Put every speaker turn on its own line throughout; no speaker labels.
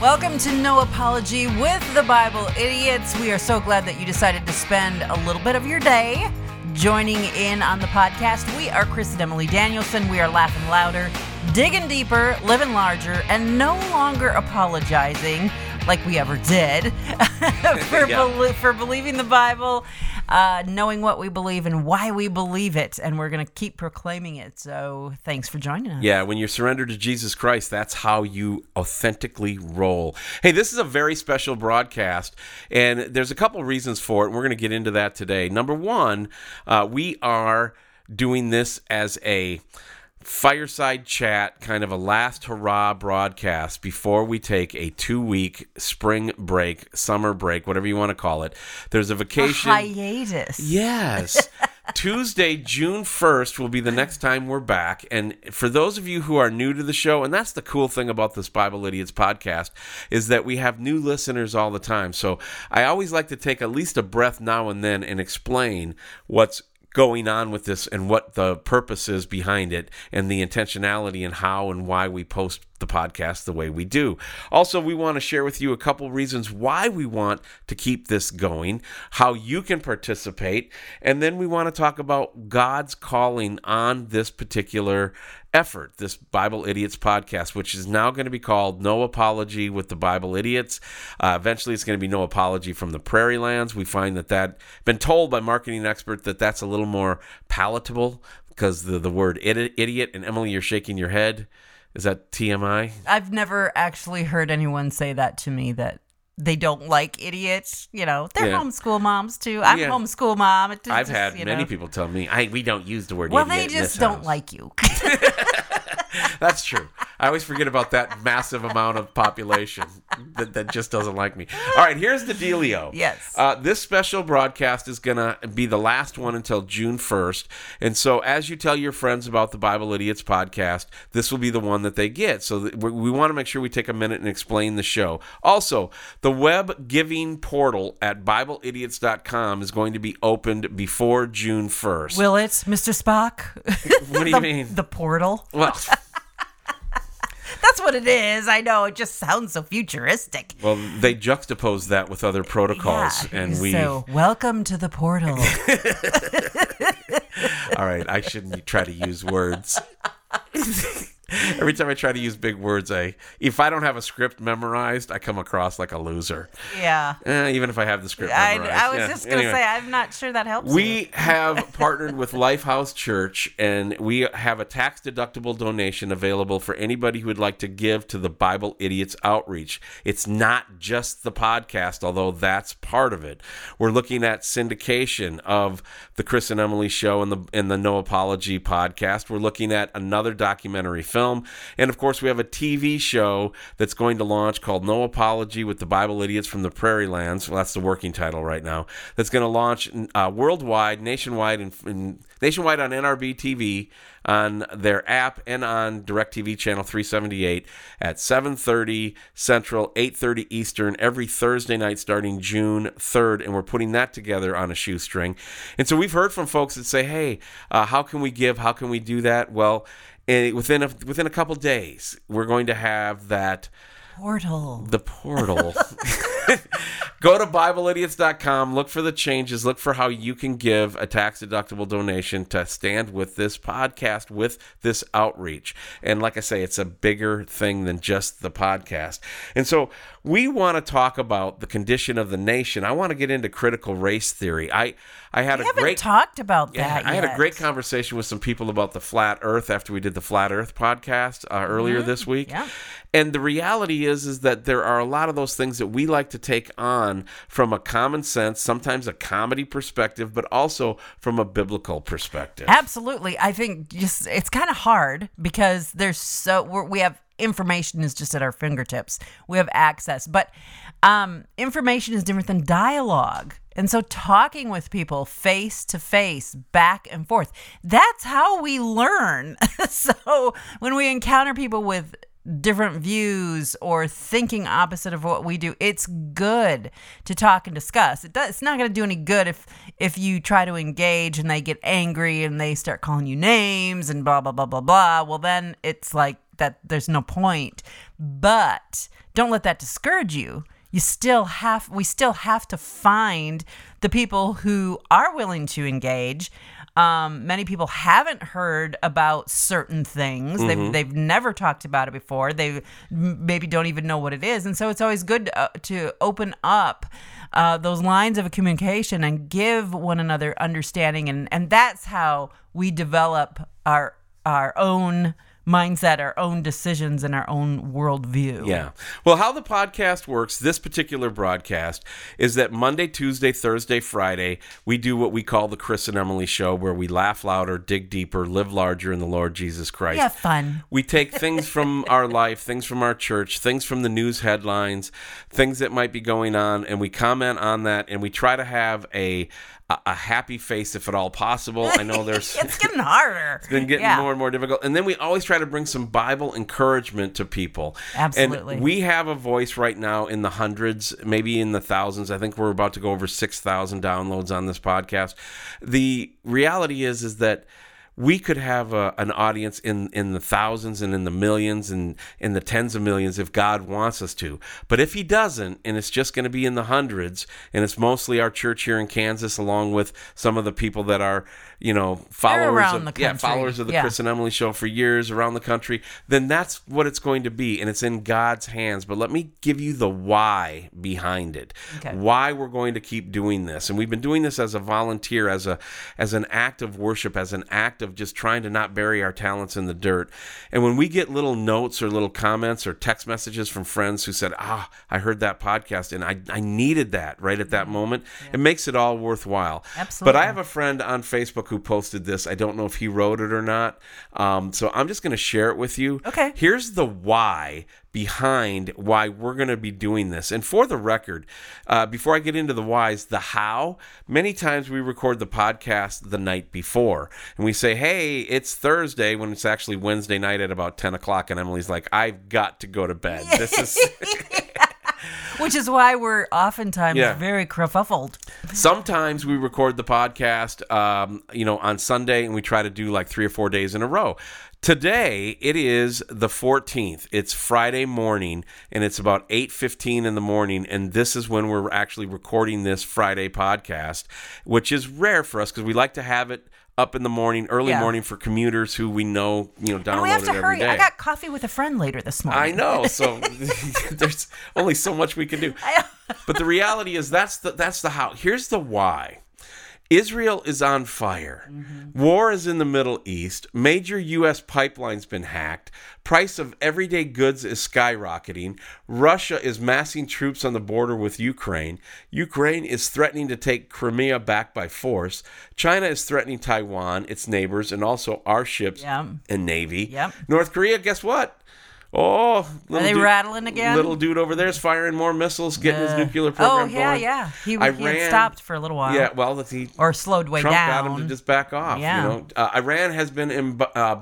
Welcome to No Apology with the Bible Idiots. We are so glad that you decided to spend a little bit of your day joining in on the podcast. We are Chris and Emily Danielson. We are laughing louder, digging deeper, living larger, and no longer apologizing like we ever did for,
Yeah.
belie- for believing the Bible, uh, knowing what we believe and why we believe it. And we're going to keep proclaiming it. So thanks for joining us.
Yeah, when you surrender to Jesus Christ, that's how you authentically roll. Hey, this is a very special broadcast, and there's a couple reasons for it. We're going to get into that today. Number one, uh, we are doing this as a fireside chat, kind of a last hurrah broadcast before we take a two week spring break, summer break, whatever you want to call it. There's a
A
vacation.
hiatus.
Yes. Tuesday, June 1st will be the next time we're back. And for those of you who are new to the show, and that's the cool thing about this Bible Idiots podcast, is that we have new listeners all the time. So I always like to take at least a breath now and then and explain what's going on with this and what the purpose is behind it and the intentionality and how and why we post the podcast the way we do. Also, we want to share with you a couple reasons why we want to keep this going, how you can participate, and then we want to talk about God's calling on this particular effort, this Bible Idiots podcast, which is now going to be called No Apology with the Bible Idiots. Uh, eventually, it's going to be No Apology from the Prairie Lands. We find that that been told by marketing experts that that's a little more palatable because the the word idi- idiot and Emily, you're shaking your head. Is that TMI?
I've never actually heard anyone say that to me that they don't like idiots. You know, they're
Yeah.
homeschool moms too. I'm
Yeah.
homeschool mom. It
I've had
you
many
know.
people tell me, "I we don't use the word
Well, they just don't
house."
like you.
That's true. I always forget about that massive amount of population that, that just doesn't like me. All right, here's the dealio.
Yes.
Uh, this special broadcast is going to be the last one until June 1st. And so, as you tell your friends about the Bible Idiots podcast, this will be the one that they get. So, we, we want to make sure we take a minute and explain the show. Also, the web giving portal at BibleIdiots.com is going to be opened before June 1st.
Will it, Mr. Spock?
what do you
the,
mean?
The portal.
well,
That's what it is. I know. It just sounds so futuristic.
Well, they juxtapose that with other protocols,
Yeah,
and we.
So, welcome to the portal.
All right, I shouldn't try to use words. Every time I try to use big words, I if I don't have a script memorized, I come across like a loser.
yeah.
Eh, even if I have the script
I,
memorized.
I was
Yeah,
just going to
anyway.
say, I'm not sure that helps. you.
We have partnered with Lifehouse Church, and we have a tax deductible donation available for anybody who would like to give to the Bible Idiots Outreach. It's not just the podcast, although that's part of it. We're looking at syndication of the Chris and Emily Show and the and the No Apology podcast. We're looking at another documentary film, and of course, we have a TV show that's going to launch called No Apology with the Bible Idiots from the Prairie Lands. Well, that's the working title right now. That's going to launch uh, worldwide, nationwide, and, and nationwide on NRB TV, on their app, and on DirecTV channel 378 at 7:30 Central, 8:30 Eastern every Thursday night starting June 3rd, and we're putting that together on a shoestring. And so we've heard from folks that say, "Hey, uh, how can we give? How can we do that?" Well. And within a within a couple days, we're going to have that
portal.
the portal. Go to BibleIdiots.com, look for the changes, look for how you can give a tax deductible donation to stand with this podcast, with this outreach. And like I say, it's a bigger thing than just the podcast. And so we want to talk about the condition of the nation. I want to get into critical race theory. I, I had
We
a
haven't
great
talked about
yeah,
that
I had a great conversation with some people about the flat Earth after we did the flat Earth podcast uh, earlier this week.
Mm-hmm. yeah.
And the reality is, is that there are a lot of those things that we like to take on from a common sense, sometimes a comedy perspective, but also from a biblical perspective.
Absolutely. I think just it's kind of hard because there's so we're, we have information is just at our fingertips. We have access, but um, information is different than dialogue. And so talking with people face to face, back and forth, that's how we learn. so when we encounter people with different views or thinking opposite of what we do it's good to talk and discuss it does, it's not going to do any good if if you try to engage and they get angry and they start calling you names and blah blah blah blah blah well then it's like that there's no point but don't let that discourage you. You still have we still have to find the people who are willing to engage. Um, many people haven't heard about certain things. They've, they've never talked about it before. They maybe don't even know what it is. And so it's always good uh, to open up uh, those lines of communication and give one another understanding. And, and that's how we develop our, our own mindset, our own decisions, and our own worldview.
Yeah. Well, how the podcast works, this particular broadcast, is that Monday, Tuesday, Thursday, Friday, we do what we call the Chris and Emily Show, where we laugh louder, dig deeper, live larger in the Lord Jesus Christ.
We have fun.
We take things from our life, things from our church, things from the news headlines, things that might be going on, and we comment on that, and we try to have a a, a happy face if at all possible. I know there's
It's getting harder.
it's been getting
Yeah.
more and more difficult. And then we always try to bring some Bible encouragement to people.
Absolutely.
And we have a voice right now in the hundreds, maybe in the thousands. I think we're about to go over 6,000 downloads on this podcast. The reality is is that we could have a, an audience in, in the thousands and in the millions and in the tens of millions if God wants us to. But if He doesn't, and it's just going to be in the hundreds, and it's mostly our church here in Kansas, along with some of the people that are, you know, followers of
the
yeah, followers of the
Yeah.
Chris and Emily show for years around the country, then that's what it's going to be, and it's in God's hands. But let me give you the why behind it,
Okay.
why we're going to keep doing this, and we've been doing this as a volunteer, as a as an act of worship, as an act of just trying to not bury our talents in the dirt. And when we get little notes or little comments or text messages from friends who said, "Ah, I heard that podcast, and I I needed that right at that moment," it makes it all worthwhile.
Absolutely.
But I have a friend on Facebook who posted this. I don't know if he wrote it or not. Um, so I'm just going to share it with you.
Okay.
Here's the why behind why we're going to be doing this. And for the record, uh, before I get into the whys, the how, many times we record the podcast the night before and we say, hey, it's Thursday when it's actually Wednesday night at about 10 o'clock. And Emily's like, I've got to go to bed. This is.
Which is why we're oftentimes
Yeah.
very kerfuffled.
Sometimes we record the podcast, um, you know, on Sunday, and we try to do like three or four days in a row. Today it is the 14th. It's Friday morning, and it's about 8:15 in the morning, and this is when we're actually recording this Friday podcast, which is rare for us because we like to have it up in the morning, early
Yeah.
morning for commuters who we know, you know, download
And we have
it
to
every
hurry.
day.
I got coffee with a friend later this morning.
I know. So there's only so much we can do. But the reality is that's the that's the how. Here's the why. Israel is on fire. Mm-hmm. War is in the Middle East. Major U.S. pipelines been hacked. Price of everyday goods is skyrocketing. Russia is massing troops on the border with Ukraine. Ukraine is threatening to take Crimea back by force. China is threatening Taiwan, its neighbors, and also our ships
Yeah.
and navy.
Yep.
North Korea, guess what? Oh,
Are they
dude-
rattling again?
Little dude over there is firing more missiles, getting his
Uh,
nuclear
oh
program
yeah,
going.
yeah. He, he
Iran-
had stopped for a little while.
Yeah, well, he
Or slowed way
Trump
down.
got him to just back off.
Yeah.
You know, uh, Iran has been uh,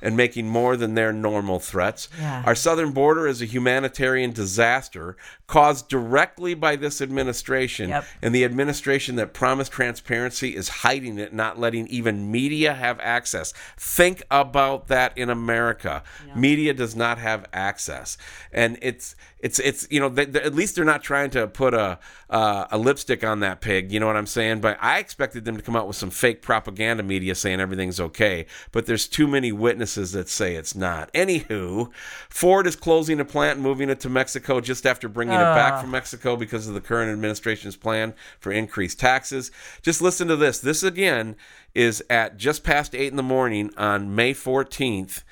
and making more than their normal threats.
Yeah.
Our southern border is a humanitarian disaster caused directly by this administration,
Yep.
and the administration that promised transparency is hiding it, not letting even media have access. Think about that in America. Media does not have access, and it's it's it's you know they, they- at least they're not trying to put a uh, a lipstick on that pig. You know what I'm saying? But I expected them to come out with some fake propaganda media saying everything's okay. But there's too many witnesses that say it's not. Anywho, Ford is closing a plant and moving it to Mexico just after bringing it back from Mexico because of the current administration's plan for increased taxes. Just listen to this. This again is at just past eight in the morning on May 14th.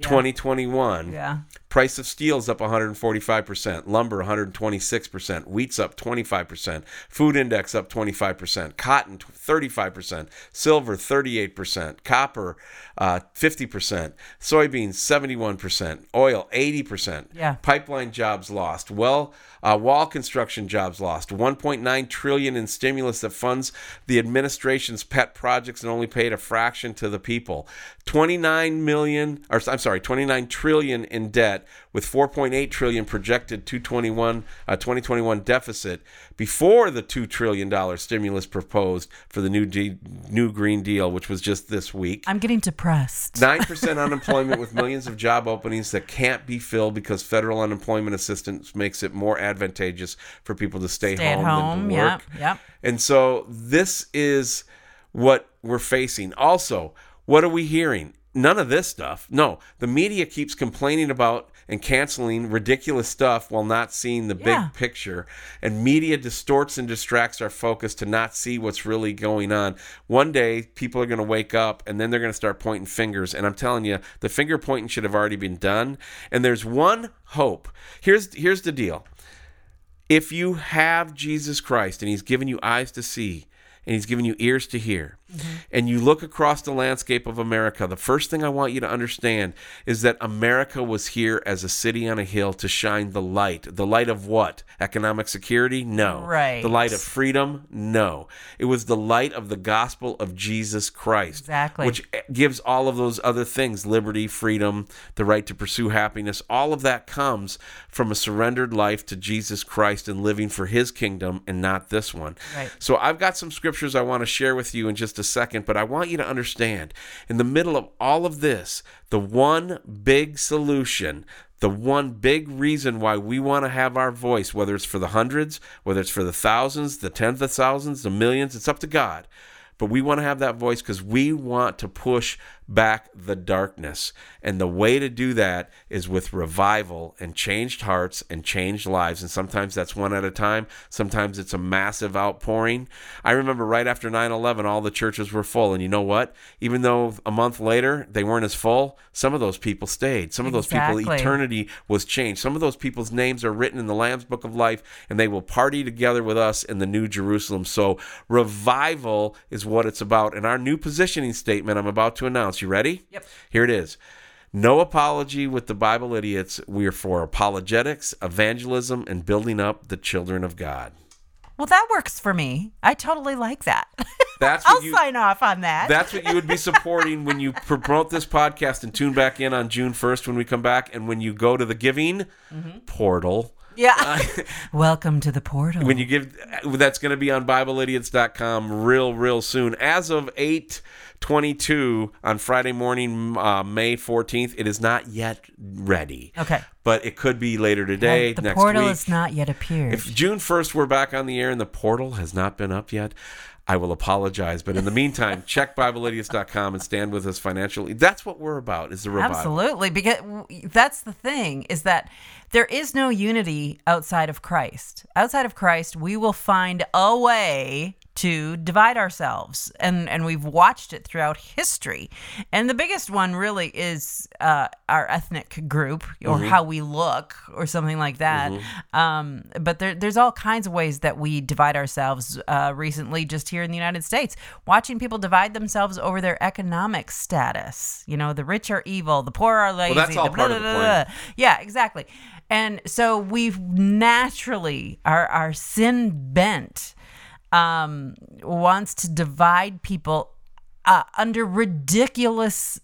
2021.
Yeah.
Price of steel's up 145%, lumber 126%, wheat's up 25%, food index up 25%, cotton 35%, silver 38%, copper uh, 50%, soybeans 71%, oil 80%.
Yeah.
Pipeline jobs lost. Well, uh, wall construction jobs lost. 1.9 trillion in stimulus that funds the administration's pet projects and only paid a fraction to the people. 29 million, or I'm sorry, 29 trillion in debt debt with 4.8 trillion projected 221 uh, 2021 deficit before the 2 trillion dollar stimulus proposed for the new D- new green deal which was just this week.
I'm getting depressed.
9% unemployment with millions of job openings that can't be filled because federal unemployment assistance makes it more advantageous for people to stay,
Stay at
home,
home.
than to
Yep.
work.
Yep.
And so this is what we're facing. Also, what are we hearing? None of this stuff. No, the media keeps complaining about and canceling ridiculous stuff while not seeing the
Yeah.
big picture. And media distorts and distracts our focus to not see what's really going on. One day, people are going to wake up and then they're going to start pointing fingers. And I'm telling you, the finger pointing should have already been done. And there's one hope. Here's here's the deal if you have Jesus Christ and He's given you eyes to see and He's given you ears to hear, Mm-hmm. and you look across the landscape of America, the first thing I want you to understand is that America was here as a city on a hill to shine the light. The light of what? Economic security? No.
Right.
The light of freedom? No. It was the light of the gospel of Jesus Christ.
Exactly.
Which gives all of those other things liberty, freedom, the right to pursue happiness. All of that comes from a surrendered life to Jesus Christ and living for his kingdom and not this one.
Right.
So I've got some scriptures I want to share with you in just a second, but I want you to understand in the middle of all of this, the one big solution. The one big reason why we want to have our voice, whether it's for the hundreds, whether it's for the thousands, the tens of thousands, the millions, it's up to God. But we want to have that voice because we want to push back the darkness. And the way to do that is with revival and changed hearts and changed lives. And sometimes that's one at a time, sometimes it's a massive outpouring. I remember right after 9 11, all the churches were full. And you know what? Even though a month later they weren't as full, some of those people stayed. Some of those people, eternity was changed. Some of those people's names are written in the Lamb's Book of Life, and they will party together with us in the New Jerusalem. So, revival is what it's about. And our new positioning statement I'm about to announce. You ready?
Yep.
Here it is. No apology with the Bible idiots. We are for apologetics, evangelism, and building up the children of God.
Well, that works for me. I totally like that.
That's
I'll
you.
sign off on that.
That's what you would be supporting when you promote this podcast and tune back in on June 1st when we come back. And when you go to the giving mm-hmm. portal,
yeah. Welcome to the portal.
when you give that's going to be on bibleidiots.com real real soon as of 822 on friday morning uh, may 14th it is not yet ready
okay.
but it could be later today
the
next
portal
week
has not yet appeared.
if june 1st we're back on the air and the portal has not been up yet I will apologize, but in the meantime, check BibleIdiots.com and stand with us financially. That's what we're about. Is the revival.
Absolutely, because that's the thing is that there is no unity outside of Christ. Outside of Christ, we will find a way to divide ourselves, and and we've watched it throughout history. And the biggest one really is uh, our ethnic group, or how we look, or something like that. Um, but there, there's all kinds of ways that we divide ourselves. Uh, recently, just here in the United States, watching people divide themselves over their economic status. You know, the rich are evil, the poor are lazy.
that's all
the
part of the plan.
Yeah, exactly. And so we've naturally our our sin bent um, wants to divide people uh, under ridiculous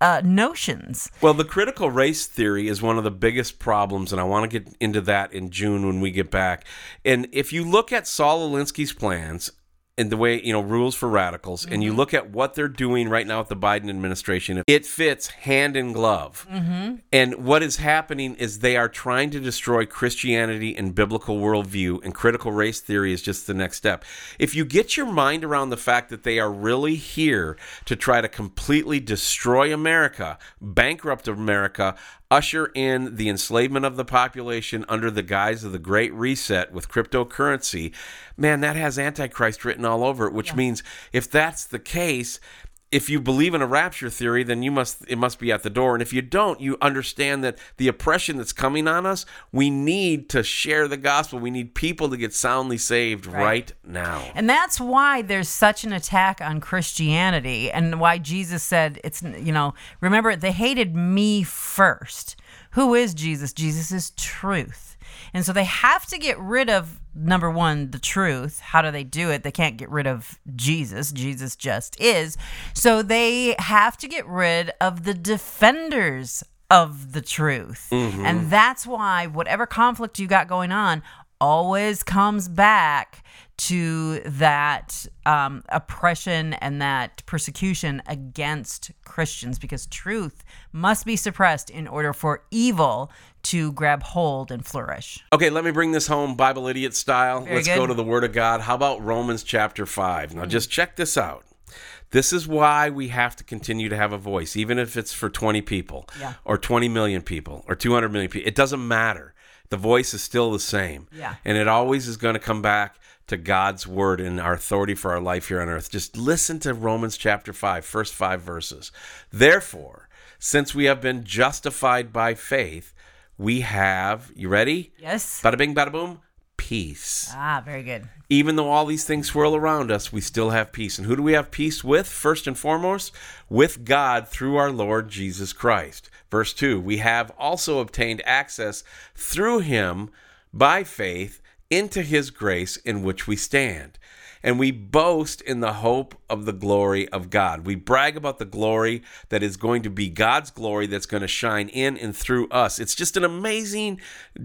uh, notions.
Well, the critical race theory is one of the biggest problems, and I want to get into that in June when we get back. And if you look at Saul Alinsky's plans and the way, you know, rules for radicals, and you mm-hmm. look at what they're doing right now with the Biden administration, it fits hand in glove. Mm-hmm. And what is happening is they are trying to destroy Christianity and biblical worldview, and critical race theory is just the next step. If you get your mind around the fact that they are really here to try to completely destroy America, bankrupt America, usher in the enslavement of the population under the guise of the Great Reset with cryptocurrency, man, that has Antichrist written all over it, which means if that's the case, if you believe in a rapture theory, then you must it must be at the door. And if you don't, you understand that the oppression that's coming on us, we need to share the gospel. We need people to get soundly saved right, now.
And that's why there's such an attack on Christianity and why Jesus said it's you know, remember they hated me first. Who is Jesus? Jesus is truth. And so they have to get rid of number 1 the truth. How do they do it? They can't get rid of Jesus. Jesus just is. So they have to get rid of the defenders of the truth. Mm-hmm. And that's why whatever conflict you got going on always comes back to that um, oppression and that persecution against Christians because truth must be suppressed in order for evil to grab hold and flourish.
Okay, let me bring this home Bible idiot style.
Very
Let's
good.
go to the Word of God. How about Romans chapter 5? Now, just check this out. This is why we have to continue to have a voice, even if it's for 20 people
Yeah.
or 20 million people or 200 million people. It doesn't matter. The voice is still the same.
Yeah.
And it always is going to come back to God's word and our authority for our life here on earth. Just listen to Romans chapter 5, first five verses. Therefore, since we have been justified by faith, we have, you ready?
Yes?
Bada bing, bada boom, peace.
Ah, very good.
Even though all these things swirl around us, we still have peace. And who do we have peace with? First and foremost, with God through our Lord Jesus Christ. Verse 2 We have also obtained access through him by faith into his grace in which we stand. And we boast in the hope of the glory of God. We brag about the glory that is going to be God's glory that's going to shine in and through us. It's just an amazing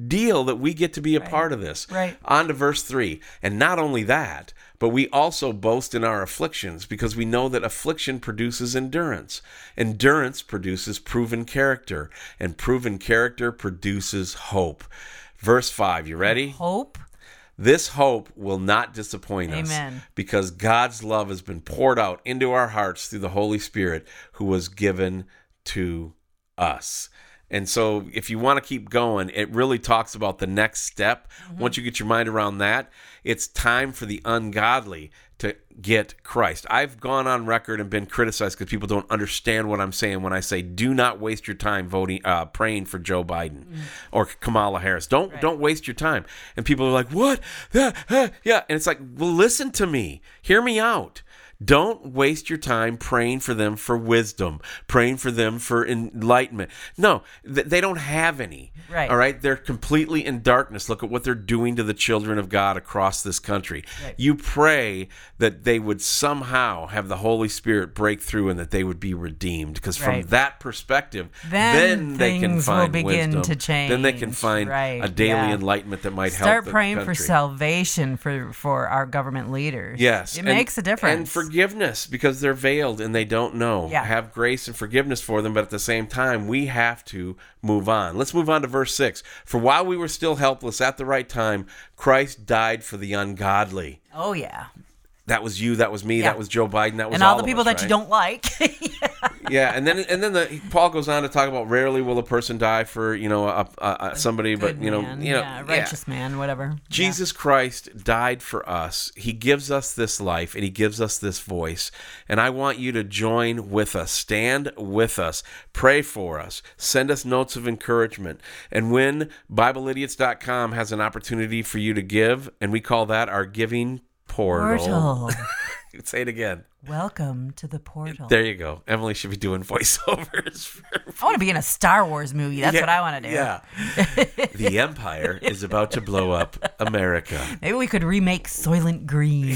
deal that we get to be a part of this.
Right.
On to verse 3. And not only that, but we also boast in our afflictions because we know that affliction produces endurance. Endurance produces proven character, and proven character produces hope. Verse 5, you ready?
Hope.
This hope will not disappoint us because God's love has been poured out into our hearts through the Holy Spirit who was given to us. And so, if you want to keep going, it really talks about the next step. Once you get your mind around that, it's time for the ungodly to get Christ. I've gone on record and been criticized because people don't understand what I'm saying when I say, "Do not waste your time voting, uh, praying for Joe Biden or Kamala Harris. Don't don't waste your time." And people are like, "What? Yeah, yeah." And it's like, "Well, listen to me. Hear me out." Don't waste your time praying for them for wisdom, praying for them for enlightenment. No, th- they don't have any.
Right.
All right. They're completely in darkness. Look at what they're doing to the children of God across this country. You pray that they would somehow have the Holy Spirit break through and that they would be redeemed. Because from that perspective,
Then
they can find
begin
wisdom.
to
Then they can find
Right,
a daily
yeah.
enlightenment that might help.
Start praying for salvation for for our government leaders.
Yes.
It
and-
makes a difference.
And forgiveness because they're veiled and they don't know.
Yeah.
Have grace and forgiveness for them, but at the same time, we have to move on. Let's move on to verse 6. For while we were still helpless at the right time, Christ died for the ungodly.
oh yeah.
That was you, that was me,
Yeah.
that was Joe Biden, that was
And all the
of
people
us,
that you don't like.
Yeah, and then and then the Paul goes on to talk about rarely will a person die for, you know, a, a, a, somebody but, you know,
man.
you know,
yeah,
yeah.
righteous man, whatever.
Jesus Christ died for us. He gives us this life and he gives us this voice. And I want you to join with us. Stand with us. Pray for us. Send us notes of encouragement. And when BibleIdiots.com has an opportunity for you to give, and we call that our giving portal.
Portal.
Say it again.
Welcome to the portal.
There you go. Emily should be doing voiceovers.
I want to be in a Star Wars movie. That's
Yeah,
what I want to do.
Yeah. the Empire is about to blow up America.
Maybe we could remake Soylent Green.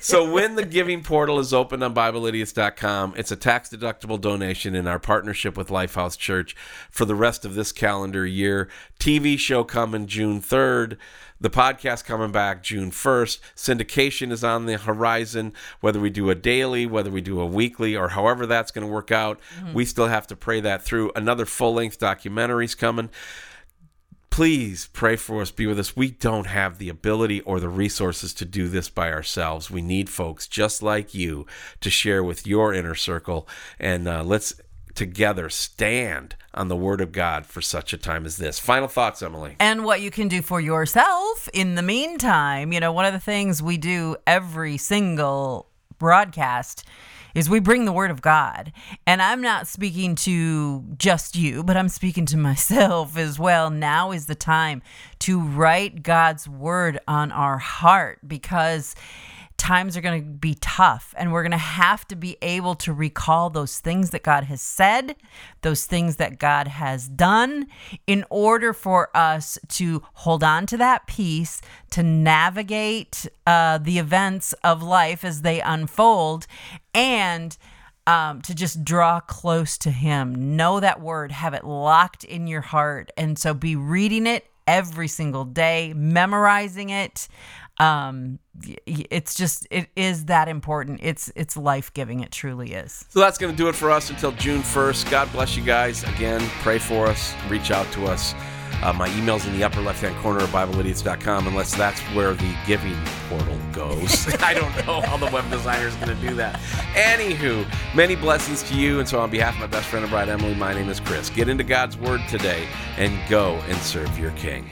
so when the giving portal is open on bibleidiots.com it's a tax deductible donation in our partnership with lifehouse church for the rest of this calendar year tv show coming june 3rd the podcast coming back june 1st syndication is on the horizon whether we do a daily whether we do a weekly or however that's going to work out we still have to pray that through another full-length documentary's coming please pray for us, be with us. We don't have the ability or the resources to do this by ourselves. We need folks just like you to share with your inner circle. And uh, let's together stand on the Word of God for such a time as this. Final thoughts, Emily.
and what you can do for yourself in the meantime. You know, one of the things we do every single broadcast is we bring the word of God. And I'm not speaking to just you, but I'm speaking to myself as well. Now is the time to write God's word on our heart because times are going to be tough and we're going to have to be able to recall those things that God has said, those things that God has done in order for us to hold on to that peace, to navigate uh, the events of life as they unfold, and um, to just draw close to Him. Know that word, have it locked in your heart. And so be reading it every single day, memorizing it. Um, y- y- it's just it is that important. It's it's life giving. It truly is.
So that's going to do it for us until June 1st. God bless you guys. Again, pray for us, reach out to us. Uh, my email's in the upper left hand corner of BibleIdiots.com, unless that's where the giving portal goes. I don't know how the web designer is going to do that. Anywho, many blessings to you. And so, on behalf of my best friend and bride, Emily, my name is Chris. Get into God's Word today and go and serve your King.